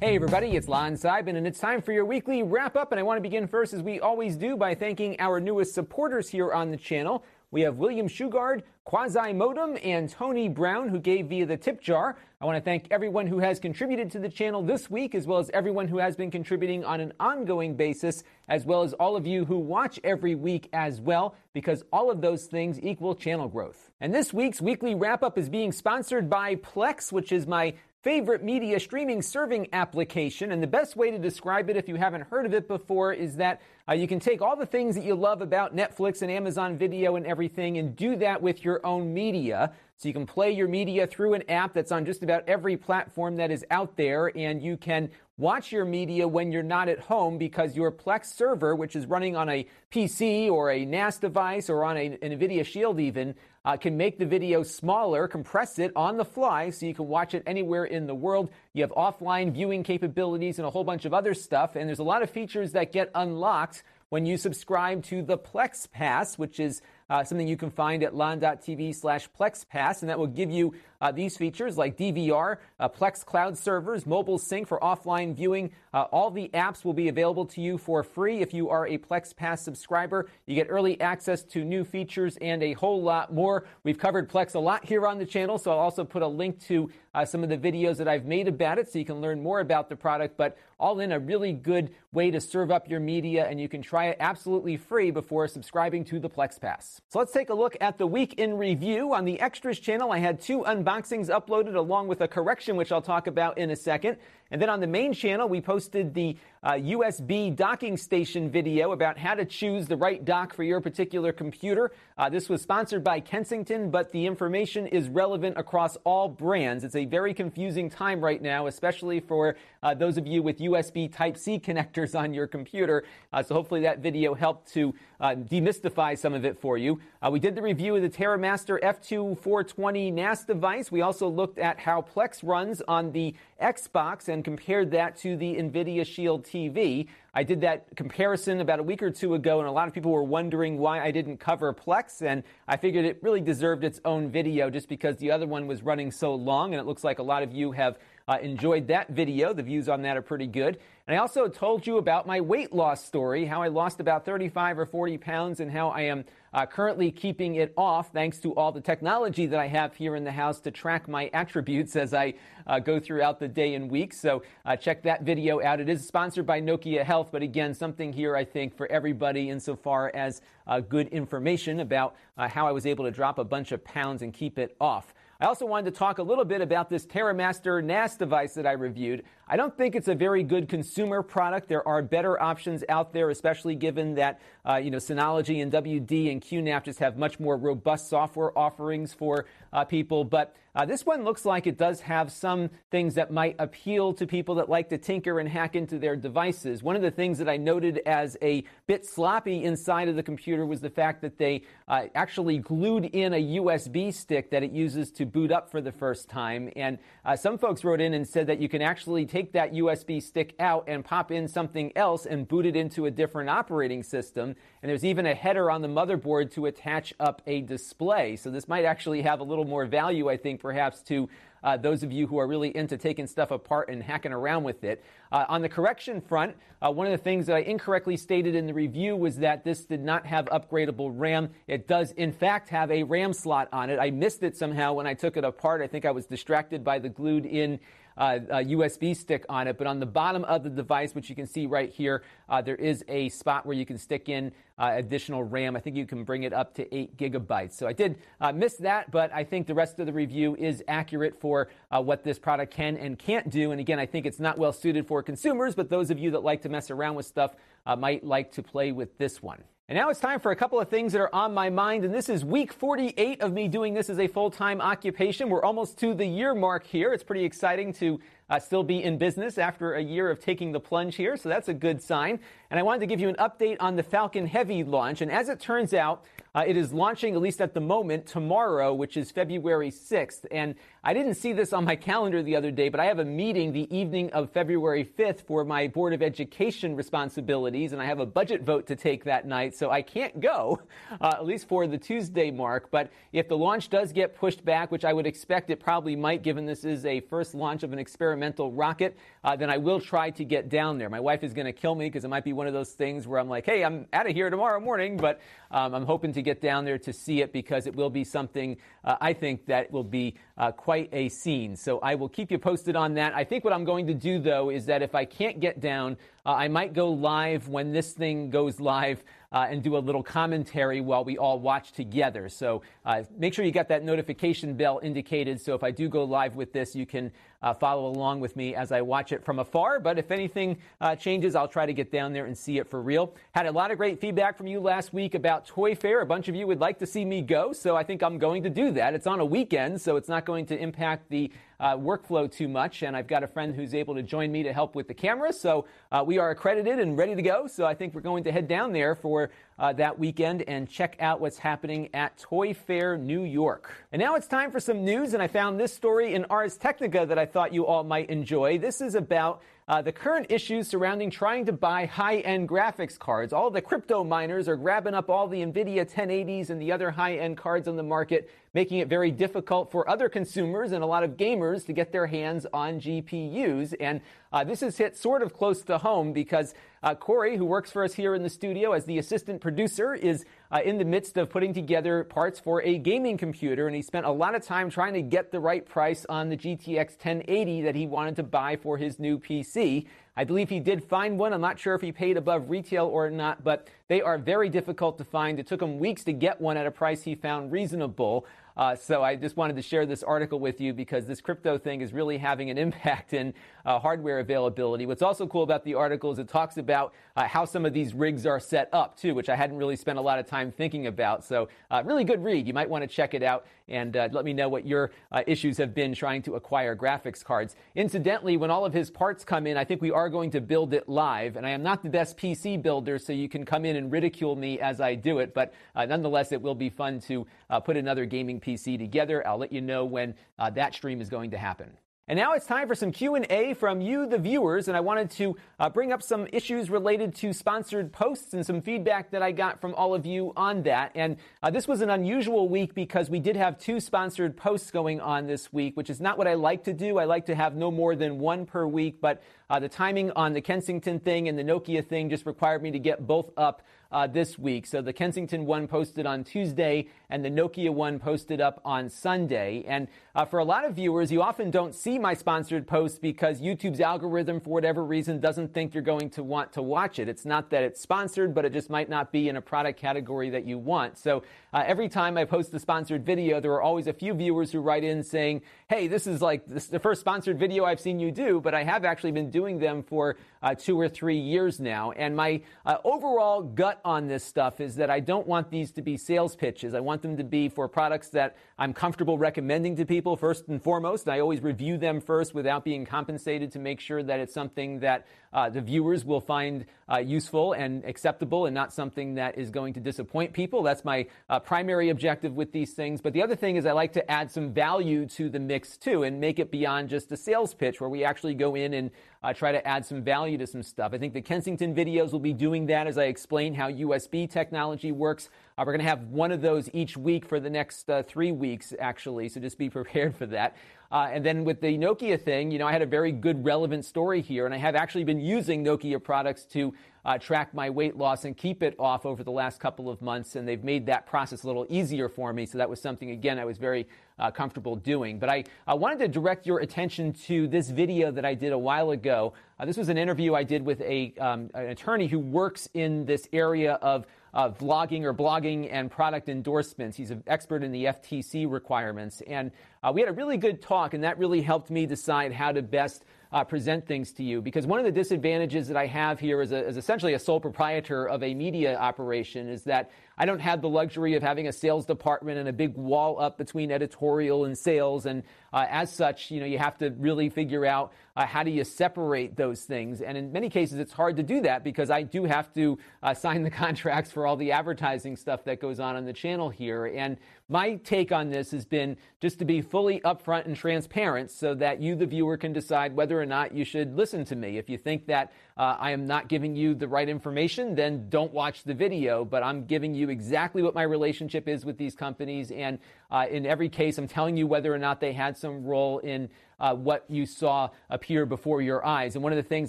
Hey everybody, it's Lon Seidman, and it's time for your weekly wrap up. And I want to begin first, as we always do, by thanking our newest supporters here on the channel. We have William Shugard, Quasi Modem, and Tony Brown, who gave via the tip jar. I want to thank everyone who has contributed to the channel this week, as well as everyone who has been contributing on an ongoing basis, as well as all of you who watch every week as well, because all of those things equal channel growth. And this week's weekly wrap up is being sponsored by Plex, which is my favorite media streaming serving application. And the best way to describe it, if you haven't heard of it before, is that uh, you can take all the things that you love about Netflix and Amazon Video and everything and do that with your own media. So you can play your media through an app that's on just about every platform that is out there, and you can watch your media when you're not at home because your Plex server, which is running on a PC or a NAS device or on a, an NVIDIA Shield even, uh, can make the video smaller, compress it on the fly so you can watch it anywhere in the world. You have offline viewing capabilities and a whole bunch of other stuff, and there's a lot of features that get unlocked when you subscribe to the Plex Pass, which is uh, something you can find at lon.tv slash plexpass, and that will give you uh, these features like DVR, uh, Plex Cloud servers, mobile sync for offline viewing. Uh, all the apps will be available to you for free if you are a Plex Pass subscriber. You get early access to new features and a whole lot more. We've covered Plex a lot here on the channel, so I'll also put a link to uh, some of the videos that I've made about it so you can learn more about the product. But all in a really good way to serve up your media, and you can try it absolutely free before subscribing to the Plex Pass. So let's take a look at the week in review. On the Extras channel, I had two unboxings uploaded along with a correction, which I'll talk about in a second. And then on the main channel, we posted the uh, USB docking station video about how to choose the right dock for your particular computer. Uh, this was sponsored by Kensington, but the information is relevant across all brands. It's a very confusing time right now, especially for uh, those of you with USB Type C connectors on your computer. Uh, so hopefully that video helped to uh, demystify some of it for you. Uh, we did the review of the TerraMaster F2 420 NAS device. We also looked at how Plex runs on the Xbox and compared that to the NVIDIA Shield TV. I did that comparison about a week or two ago, and a lot of people were wondering why I didn't cover Plex, and I figured it really deserved its own video just because the other one was running so long, and it looks like a lot of you have uh, enjoyed that video. The views on that are pretty good. And I also told you about my weight loss story, how I lost about 35 or 40 pounds, and how I am uh, currently keeping it off thanks to all the technology that I have here in the house to track my attributes as I uh, go throughout the day and week. So uh, check that video out. It is sponsored by Nokia Health, but again, something here I think for everybody insofar as uh, good information about uh, how I was able to drop a bunch of pounds and keep it off. I also wanted to talk a little bit about this TerraMaster NAS device that I reviewed. I don't think it's a very good consumer product. There are better options out there, especially given that uh, you know Synology and WD and QNAP just have much more robust software offerings for uh, people. But uh, this one looks like it does have some things that might appeal to people that like to tinker and hack into their devices. One of the things that I noted as a bit sloppy inside of the computer was the fact that they uh, actually glued in a USB stick that it uses to boot up for the first time. And uh, some folks wrote in and said that you can actually take that USB stick out and pop in something else and boot it into a different operating system. And there's even a header on the motherboard to attach up a display. So this might actually have a little more value, I think, perhaps to uh, those of you who are really into taking stuff apart and hacking around with it. Uh, on the correction front, uh, one of the things that I incorrectly stated in the review was that this did not have upgradable RAM. It does, in fact, have a RAM slot on it. I missed it somehow when I took it apart. I think I was distracted by the glued in uh, USB stick on it. But on the bottom of the device, which you can see right here, uh, there is a spot where you can stick in uh, additional RAM. I think you can bring it up to 8 gigabytes. So I did uh, miss that, but I think the rest of the review is accurate for uh, what this product can and can't do. And again, I think it's not well suited for consumers, but those of you that like to mess around with stuff uh, might like to play with this one. And now it's time for a couple of things that are on my mind. And this is week 48 of me doing this as a full time occupation. We're almost to the year mark here. It's pretty exciting to uh, still be in business after a year of taking the plunge here. So that's a good sign. And I wanted to give you an update on the Falcon Heavy launch. And as it turns out, uh, it is launching, at least at the moment, tomorrow, which is February 6th. And I didn't see this on my calendar the other day, but I have a meeting the evening of February 5th for my Board of Education responsibilities, and I have a budget vote to take that night, so I can't go, uh, at least for the Tuesday mark. But if the launch does get pushed back, which I would expect it probably might, given this is a first launch of an experimental rocket, uh, then I will try to get down there. My wife is going to kill me because it might be one of those things where I'm like, hey, I'm out of here tomorrow morning, but um, I'm hoping to get down there to see it because it will be something uh, I think that will be uh, quite a scene. So I will keep you posted on that. I think what I'm going to do though is that if I can't get down, uh, I might go live when this thing goes live uh, and do a little commentary while we all watch together. So uh, make sure you got that notification bell indicated. So if I do go live with this, you can uh, follow along with me as I watch it from afar. But if anything uh, changes, I'll try to get down there and see it for real. Had a lot of great feedback from you last week about Toy Fair. A bunch of you would like to see me go, so I think I'm going to do that. It's on a weekend, so it's not going to impact the uh, workflow too much. And I've got a friend who's able to join me to help with the camera. So uh, we are accredited and ready to go. So I think we're going to head down there for uh, that weekend and check out what's happening at Toy Fair New York. And now it's time for some news. And I found this story in Ars Technica that I thought you all might enjoy. This is about uh, the current issues surrounding trying to buy high-end graphics cards. All the crypto miners are grabbing up all the NVIDIA 1080s and the other high-end cards on the market, making it very difficult for other consumers and a lot of gamers to get their hands on GPUs. And uh, this has hit sort of close to home because uh, Corey, who works for us here in the studio as the assistant producer, is uh, in the midst of putting together parts for a gaming computer, and he spent a lot of time trying to get the right price on the GTX 1080 that he wanted to buy for his new PC. I believe he did find one. I'm not sure if he paid above retail or not, but they are very difficult to find. It took him weeks to get one at a price he found reasonable. Uh, so I just wanted to share this article with you because this crypto thing is really having an impact in uh, hardware availability. What's also cool about the article is it talks about uh, how some of these rigs are set up too, which I hadn't really spent a lot of time thinking about. So uh, really good read. You might want to check it out and uh, let me know what your uh, issues have been trying to acquire graphics cards. Incidentally, when all of his parts come in, I think we are going to build it live. And I am not the best PC builder, so you can come in and ridicule me as I do it. But nonetheless, it will be fun to put another gaming PC together. I'll let you know when uh, that stream is going to happen. And now it's time for some Q&A from you, the viewers, and I wanted to uh, bring up some issues related to sponsored posts and some feedback that I got from all of you on that. And uh, this was an unusual week because we did have two sponsored posts going on this week, which is not what I like to do. I like to have no more than one per week, but uh, the timing on the Kensington thing and the Nokia thing just required me to get both up uh, this week. So the Kensington one posted on Tuesday and the Nokia one posted up on Sunday. And uh, for a lot of viewers, you often don't see my sponsored posts because YouTube's algorithm, for whatever reason, doesn't think you're going to want to watch it. It's not that it's sponsored, but it just might not be in a product category that you want. So uh, every time I post a sponsored video, there are always a few viewers who write in saying, hey, this is like this is the first sponsored video I've seen you do, but I have actually been doing them for uh, two or three years now. And my uh, overall gut on this stuff is that I don't want these to be sales pitches. I want them to be for products that I'm comfortable recommending to people first and foremost. I always review them first without being compensated to make sure that it's something that uh, the viewers will find uh, useful and acceptable and not something that is going to disappoint people. That's my uh, primary objective with these things. But the other thing is I like to add some value to the mix too and make it beyond just a sales pitch where we actually go in and uh, try to add some value to some stuff. I think the Kensington videos will be doing that as I explain how USB technology works. Uh, we're going to have one of those each week for the next uh, three weeks, actually, so just be prepared for that. Uh, and then with the Nokia thing, you know, I had a very good relevant story here, and I have actually been using Nokia products to uh, track my weight loss and keep it off over the last couple of months, and they've made that process a little easier for me. So that was something, again, I was very uh, comfortable doing. But I, I wanted to direct your attention to this video that I did a while ago. Uh, this was an interview I did with a, um, an attorney who works in this area of uh, vlogging or blogging and product endorsements. He's an expert in the FTC requirements. And uh, we had a really good talk, and that really helped me decide how to best uh, present things to you. Because one of the disadvantages that I have here as, a, as essentially a sole proprietor of a media operation is that I don't have the luxury of having a sales department and a big wall up between editorial and sales. And uh, as such, you know, you have to really figure out uh, how do you separate those things. And in many cases, it's hard to do that because I do have to uh, sign the contracts for all the advertising stuff that goes on on the channel here. And my take on this has been just to be fully upfront and transparent so that you, the viewer, can decide whether or not you should listen to me. If you think that uh, I am not giving you the right information, then don't watch the video. But I'm giving you exactly what my relationship is with these companies. And uh, in every case, I'm telling you whether or not they had some role in uh, what you saw appear before your eyes. And one of the things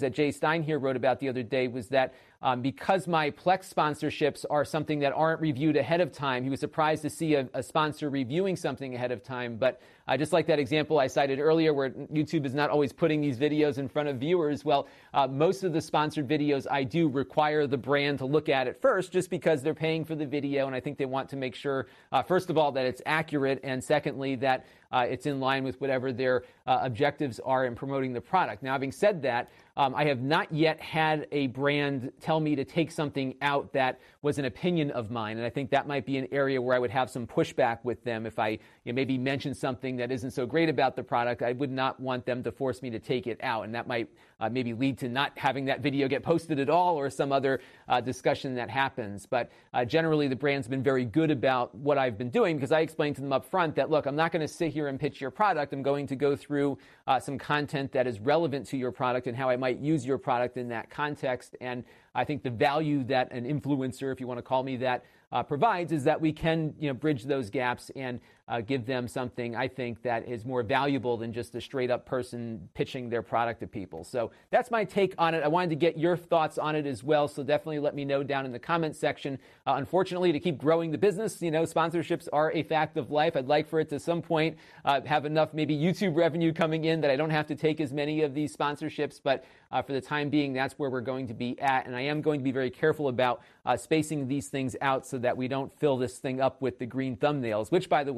that Jay Stein here wrote about the other day was that um, because my Plex sponsorships are something that aren't reviewed ahead of time, he was surprised to see a, a sponsor reviewing something ahead of time. But uh, just like that example I cited earlier, where YouTube is not always putting these videos in front of viewers, well, uh, most of the sponsored videos I do require the brand to look at it first, just because they're paying for the video, and I think they want to make sure, uh, first of all, that it's accurate, and secondly, that uh, it's in line with whatever their uh, objectives are in promoting the product. Now, having said that, um, I have not yet had a brand tell me to take something out that was an opinion of mine, and I think that might be an area where I would have some pushback with them if I you know, maybe mention something that isn't so great about the product. I would not want them to force me to take it out, and that might uh, maybe lead to not having that video get posted at all or some other uh, discussion that happens. But uh, generally, the brand's been very good about what I've been doing because I explained to them up front that, look, I'm not going to sit here and pitch your product. I'm going to go through uh, some content that is relevant to your product and how I might use your product in that context. And I think the value that an influencer, if you want to call me that, uh, provides is that we can you know, bridge those gaps and uh, give them something I think that is more valuable than just a straight up person pitching their product to people. So that's my take on it. I wanted to get your thoughts on it as well. So definitely let me know down in the comments section. Uh, unfortunately, to keep growing the business, you know, sponsorships are a fact of life. I'd like for it to some point uh, have enough maybe YouTube revenue coming in that I don't have to take as many of these sponsorships. But uh, for the time being, that's where we're going to be at. And I am going to be very careful about uh, spacing these things out so that we don't fill this thing up with the green thumbnails, which, by the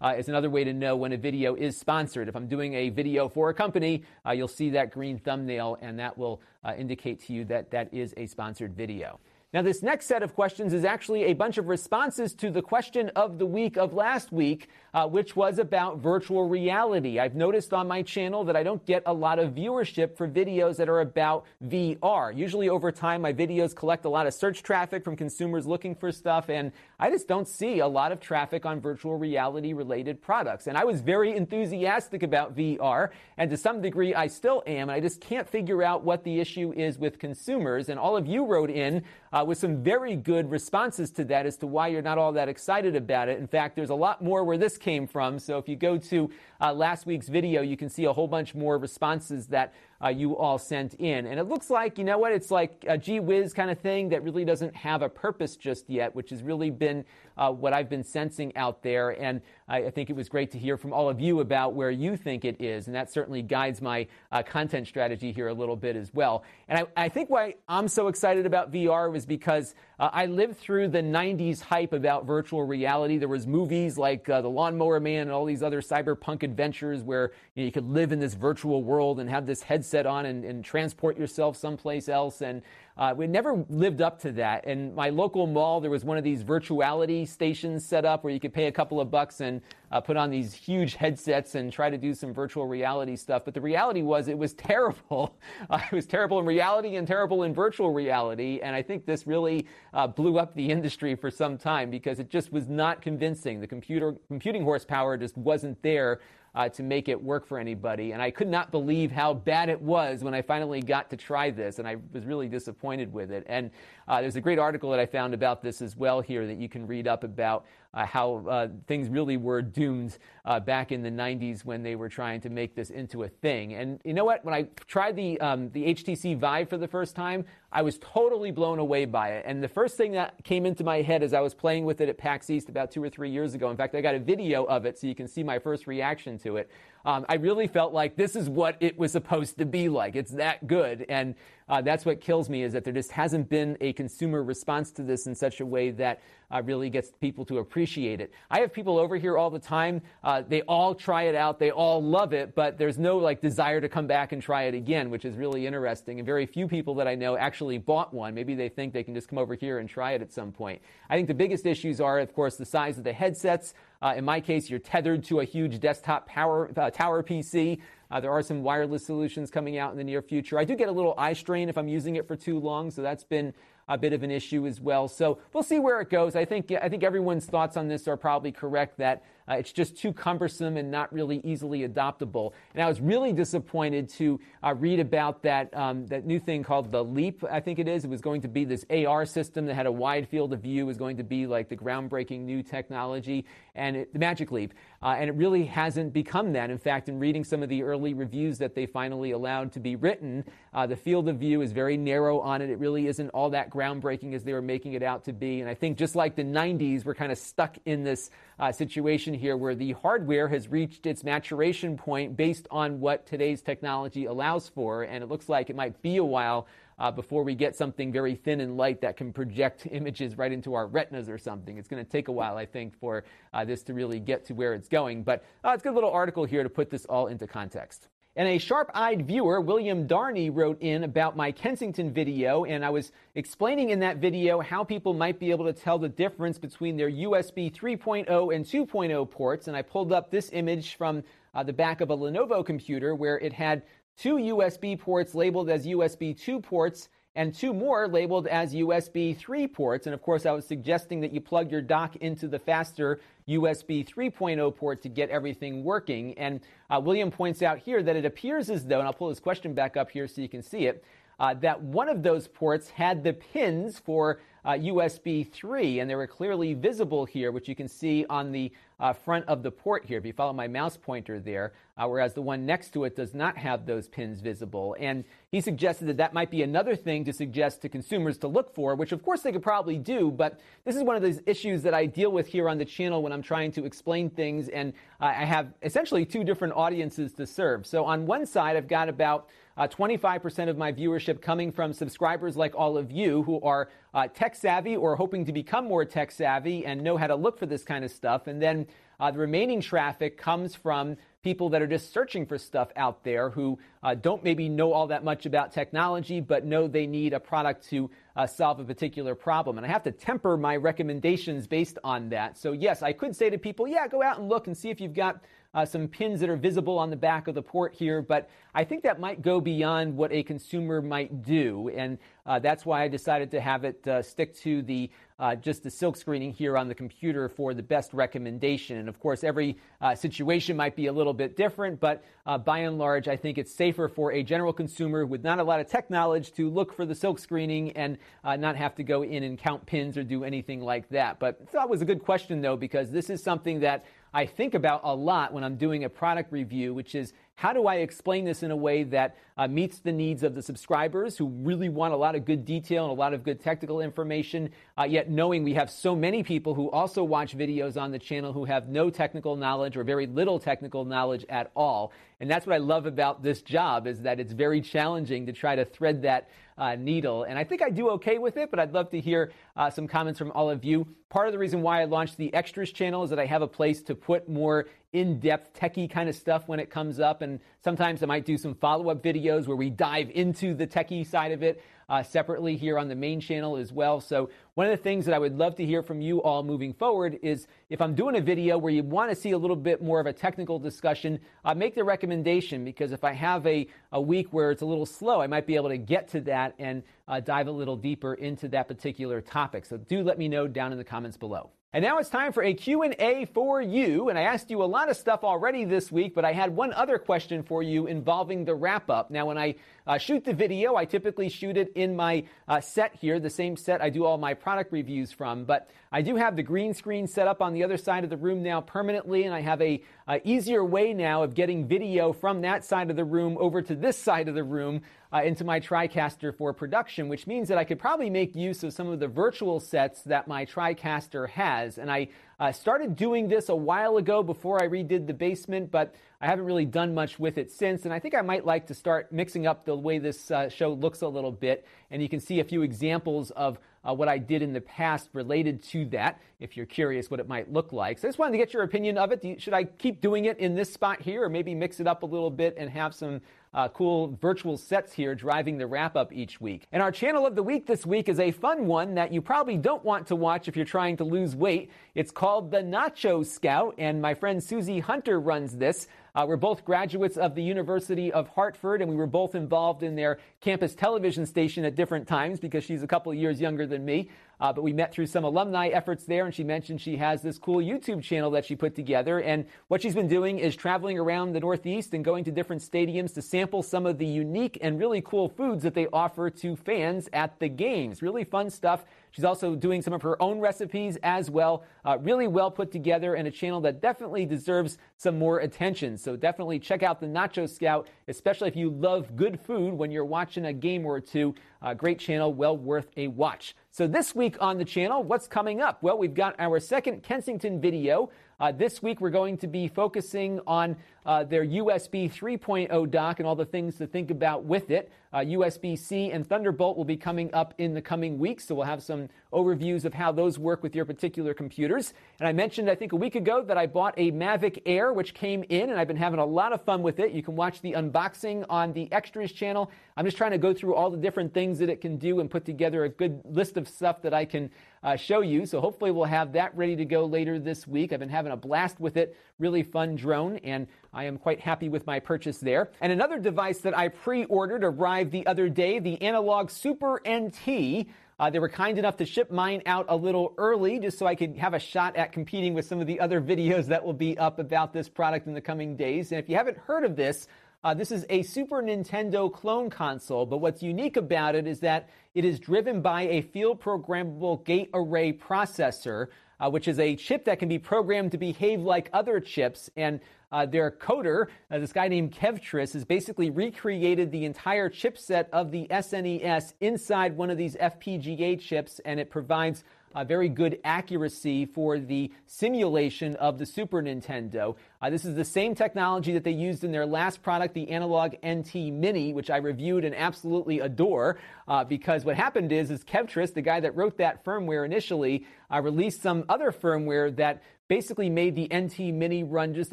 uh, is another way to know when a video is sponsored. If I'm doing a video for a company, uh, you'll see that green thumbnail, and that will uh, indicate to you that that is a sponsored video. Now, this next set of questions is actually a bunch of responses to the question of the week of last week, uh, which was about virtual reality. I've noticed on my channel that I don't get a lot of viewership for videos that are about VR. Usually, over time, my videos collect a lot of search traffic from consumers looking for stuff, and I just don't see a lot of traffic on virtual reality related products. And I was very enthusiastic about VR, and to some degree, I still am, and I just can't figure out what the issue is with consumers. And all of you wrote in uh, with some very good responses to that as to why you're not all that excited about it. In fact, there's a lot more where this came from. So if you go to uh, last week's video, you can see a whole bunch more responses that uh, you all sent in. And it looks like, you know what, it's like a gee whiz kind of thing that really doesn't have a purpose just yet, which has really been uh, what I've been sensing out there. And I, I, think it was great to hear from all of you about where you think it is. And that certainly guides my uh, content strategy here a little bit as well. And I, I, think why I'm so excited about VR was because uh, I lived through the 90s hype about virtual reality. There was movies like uh, The Lawnmower Man and all these other cyberpunk adventures where you, know, you could live in this virtual world and have this headset on and, and transport yourself someplace else. And uh, we never lived up to that. And my local mall, there was one of these virtuality stations set up where you could pay a couple of bucks and uh, put on these huge headsets and try to do some virtual reality stuff. But the reality was it was terrible. Uh, it was terrible in reality and terrible in virtual reality. And I think this really uh, blew up the industry for some time because it just was not convincing. The computer computing horsepower just wasn't there uh, to make it work for anybody. And I could not believe how bad it was when I finally got to try this, and I was really disappointed with it. And uh, there's a great article that I found about this as well here that you can read up about uh, how uh, things really were doomed uh, back in the 90s when they were trying to make this into a thing. And you know what? When I tried the, um, the HTC Vive for the first time, I was totally blown away by it. And the first thing that came into my head as I was playing with it at PAX East about two or three years ago, in fact, I got a video of it so you can see my first reaction to it. Um, I really felt like this is what it was supposed to be like. It's that good. And uh, that's what kills me is that there just hasn't been a consumer response to this in such a way that uh, really gets people to appreciate it. I have people over here all the time. Uh, they all try it out. They all love it, but there's no like desire to come back and try it again, which is really interesting. And very few people that I know actually bought one. Maybe they think they can just come over here and try it at some point. I think the biggest issues are, of course, the size of the headsets. Uh, in my case, you're tethered to a huge desktop power, uh, tower PC. Uh, there are some wireless solutions coming out in the near future. I do get a little eye strain if I'm using it for too long, so that's been a bit of an issue as well. So we'll see where it goes. I think I think everyone's thoughts on this are probably correct that uh, it's just too cumbersome and not really easily adoptable. And I was really disappointed to uh, read about that um, that new thing called the Leap. I think it is. It was going to be this AR system that had a wide field of view. It was going to be like the groundbreaking new technology and it, the Magic Leap. Uh, and it really hasn't become that. In fact, in reading some of the early reviews that they finally allowed to be written, uh, the field of view is very narrow on it. It really isn't all that groundbreaking as they were making it out to be. And I think just like the 90s, we're kind of stuck in this uh, situation here where the hardware has reached its maturation point based on what today's technology allows for. And it looks like it might be a while uh, before we get something very thin and light that can project images right into our retinas or something. It's going to take a while, I think, for uh, this to really get to where it's going. But uh, it's a good little article here to put this all into context. And a sharp eyed viewer, William Darney, wrote in about my Kensington video, and I was explaining in that video how people might be able to tell the difference between their USB 3.0 and 2.0 ports. And I pulled up this image from uh, the back of a Lenovo computer where it had two USB ports labeled as USB 2 ports and two more labeled as USB 3 ports. And of course, I was suggesting that you plug your dock into the faster USB 3.0 port to get everything working. And uh, William points out here that it appears as though, and I'll pull this question back up here so you can see it, uh, that one of those ports had the pins for uh, USB 3, and they were clearly visible here, which you can see on the uh, front of the port here, if you follow my mouse pointer there, uh, whereas the one next to it does not have those pins visible. And he suggested that that might be another thing to suggest to consumers to look for, which of course they could probably do, but this is one of those issues that I deal with here on the channel when I'm trying to explain things, and uh, I have essentially two different audiences to serve. So on one side, I've got about uh, 25% of my viewership coming from subscribers like all of you who are uh, tech savvy or hoping to become more tech savvy and know how to look for this kind of stuff. And then uh, the remaining traffic comes from people that are just searching for stuff out there who uh, don't maybe know all that much about technology, but know they need a product to uh, solve a particular problem. And I have to temper my recommendations based on that. So, yes, I could say to people, yeah, go out and look and see if you've got uh, some pins that are visible on the back of the port here, but I think that might go beyond what a consumer might do, and uh, that's why I decided to have it uh, stick to the uh, just the silk screening here on the computer for the best recommendation. And of course, every uh, situation might be a little bit different, but uh, by and large, I think it's safer for a general consumer with not a lot of tech knowledge to look for the silk screening and not have to go in and count pins or do anything like that. But that was a good question though, because this is something that I think about a lot when I'm doing a product review, which is how do I explain this in a way that uh, meets the needs of the subscribers who really want a lot of good detail and a lot of good technical information, uh, yet knowing we have so many people who also watch videos on the channel who have no technical knowledge or very little technical knowledge at all. And that's what I love about this job is that it's very challenging to try to thread that uh, needle. And I think I do okay with it, but I'd love to hear uh, some comments from all of you. Part of the reason why I launched the Extras channel is that I have a place to put more in-depth techie kind of stuff when it comes up and sometimes i might do some follow-up videos where we dive into the techie side of it uh, separately here on the main channel as well. So one of the things that i would love to hear from you all moving forward is if i'm doing a video where you want to see a little bit more of a technical discussion uh, make the recommendation because if i have a, a week where it's a little slow i might be able to get to that and uh, dive a little deeper into that particular topic. So do let me know down in the comments below and now it's time for a Q&A for you. And I asked you a lot of stuff already this week, but I had one other question for you involving the wrap up. Now, when I uh, shoot the video, I typically shoot it in my uh, set here, the same set I do all my product reviews from. But I do have the green screen set up on the other side of the room now permanently, and I have a, a easier way now of getting video from that side of the room over to this side of the room uh, into my TriCaster for production, which means that I could probably make use of some of the virtual sets that my TriCaster has. And I uh, started doing this a while ago before I redid the basement, but I haven't really done much with it since. And I think I might like to start mixing up the way this uh, show looks a little bit. And you can see a few examples of uh, what I did in the past related to that, if you're curious what it might look like. So I just wanted to get your opinion of it. You, should I keep doing it in this spot here, or maybe mix it up a little bit and have some uh, cool virtual sets here driving the wrap up each week. And our channel of the week this week is a fun one that you probably don't want to watch if you're trying to lose weight. It's called The Nacho Scout, and my friend Susie Hunter runs this. Uh, we're both graduates of the University of Hartford, and we were both involved in their campus television station at different times because she's a couple of years younger than me. Uh, but we met through some alumni efforts there, and she mentioned she has this cool YouTube channel that she put together. And what she's been doing is traveling around the Northeast and going to different stadiums to sample some of the unique and really cool foods that they offer to fans at the games. Really fun stuff. She's also doing some of her own recipes as well. Uh, really well put together and a channel that definitely deserves some more attention. So definitely check out the Nacho Scout, especially if you love good food when you're watching a game or two. Uh, great channel, well worth a watch. So this week on the channel, what's coming up? Well, we've got our second Kensington video. Uh, this week, we're going to be focusing on uh, their USB 3.0 dock and all the things to think about with it. Uh, USB C and Thunderbolt will be coming up in the coming weeks, so we'll have some overviews of how those work with your particular computers. And I mentioned, I think, a week ago that I bought a Mavic Air, which came in, and I've been having a lot of fun with it. You can watch the unboxing on the Extras channel. I'm just trying to go through all the different things that it can do and put together a good list of stuff that I can uh, show you. So hopefully we'll have that ready to go later this week. I've been having a blast with it. Really fun drone, and I am quite happy with my purchase there. And another device that I pre-ordered arrived the other day, the Analogue Super NT. Uh, they were kind enough to ship mine out a little early just so I could have a shot at competing with some of the other videos that will be up about this product in the coming days. And if you haven't heard of this, uh, this is a Super Nintendo clone console, but what's unique about it is that it is driven by a field programmable gate array processor, uh, which is a chip that can be programmed to behave like other chips. And uh, their coder, uh, this guy named Kevtris, has basically recreated the entire chipset of the SNES inside one of these FPGA chips, and it provides uh, very good accuracy for the simulation of the Super Nintendo. Uh, this is the same technology that they used in their last product, the Analogue NT Mini, which I reviewed and absolutely adore. Uh, because what happened is, is Kevtris, the guy that wrote that firmware initially, uh, released some other firmware that basically made the NT Mini run just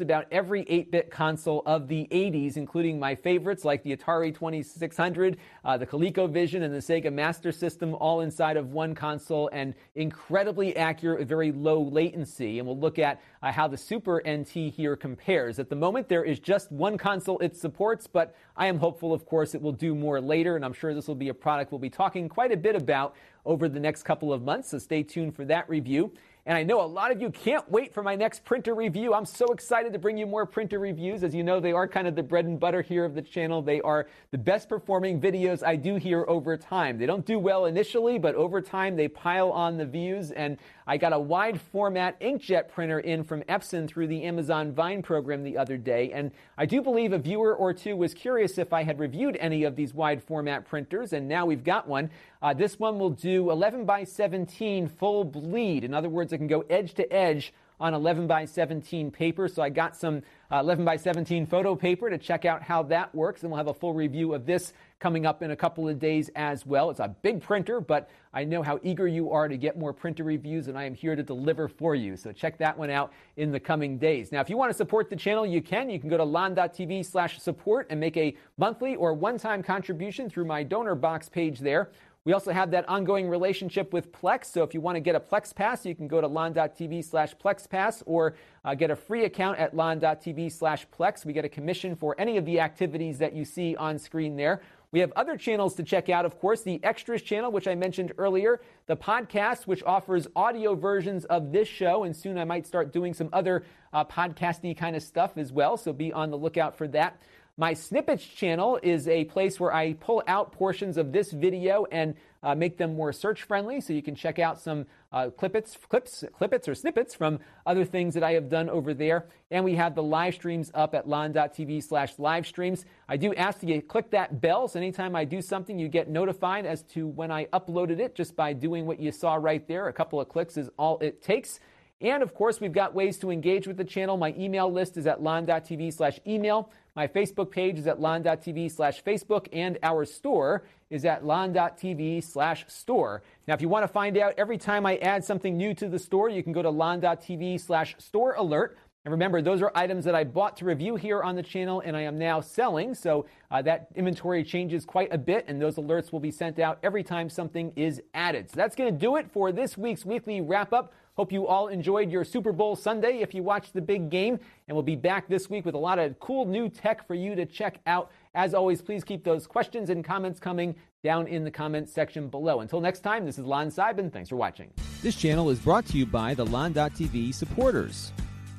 about every 8-bit console of the 80s, including my favorites like the Atari 2600, uh, the ColecoVision, and the Sega Master System, all inside of one console, and incredibly accurate, very low latency. And we'll look at uh, how the Super NT here compares. At the moment, there is just one console it supports, but I am hopeful, of course, it will do more later, and I'm sure this will be a product we'll be talking quite a bit about over the next couple of months, so stay tuned for that review. And I know a lot of you can't wait for my next printer review. I'm so excited to bring you more printer reviews. As you know, they are kind of the bread and butter here of the channel. They are the best performing videos I do here over time. They don't do well initially, but over time they pile on the views. And I got a wide format inkjet printer in from Epson through the Amazon Vine program the other day. And I do believe a viewer or two was curious if I had reviewed any of these wide format printers, and now we've got one. Uh, this one will do 11 by 17 full bleed. In other words, it can go edge to edge on 11 by 17 paper. So I got some uh, 11 by 17 photo paper to check out how that works, and we'll have a full review of this coming up in a couple of days as well. It's a big printer, but I know how eager you are to get more printer reviews, and I am here to deliver for you. So check that one out in the coming days. Now, if you want to support the channel, you can. You can go to lon.tv slash support and make a monthly or one-time contribution through my Donorbox page there. We also have that ongoing relationship with Plex. So if you want to get a Plex Pass, you can go to lon.tv slash Plex Pass or uh, get a free account at lon.tv slash Plex. We get a commission for any of the activities that you see on screen there. We have other channels to check out, of course, the Extras channel, which I mentioned earlier, the podcast, which offers audio versions of this show, and soon I might start doing some other uh, podcasty kind of stuff as well, so be on the lookout for that. My snippets channel is a place where I pull out portions of this video and uh, make them more search friendly. So you can check out some uh, clippets, clips, clippets or snippets from other things that I have done over there. And we have the live streams up at lon.tv slash live streams. I do ask that you click that bell. So anytime I do something, you get notified as to when I uploaded it just by doing what you saw right there. A couple of clicks is all it takes. And of course, we've got ways to engage with the channel. My email list is at lon.tv slash email. My Facebook page is at lon.tv slash Facebook, and our store is at lon.tv slash store. Now, if you want to find out every time I add something new to the store, you can go to lon.tv slash store alert. And remember, those are items that I bought to review here on the channel and I am now selling. So uh, that inventory changes quite a bit, and those alerts will be sent out every time something is added. So that's going to do it for this week's weekly wrap up. Hope you all enjoyed your Super Bowl Sunday if you watched the big game. And we'll be back this week with a lot of cool new tech for you to check out. As always, please keep those questions and comments coming down in the comments section below. Until next time, this is Lon Seidman. Thanks for watching. This channel is brought to you by the Lon.TV supporters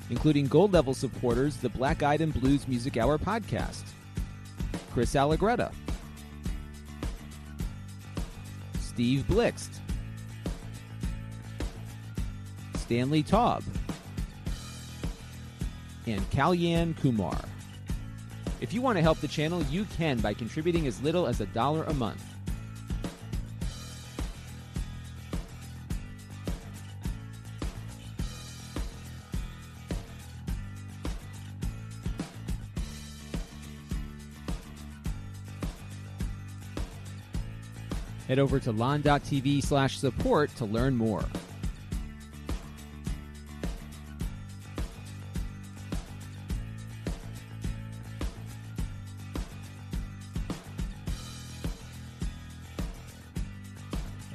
including gold level supporters the Black Eyed and Blues Music Hour podcast, Chris Allegretta, Steve Blixt, Stanley Taub, and Kalyan Kumar. If you want to help the channel, you can by contributing as little as a dollar a month. Head over to lon.tv slash support to learn more.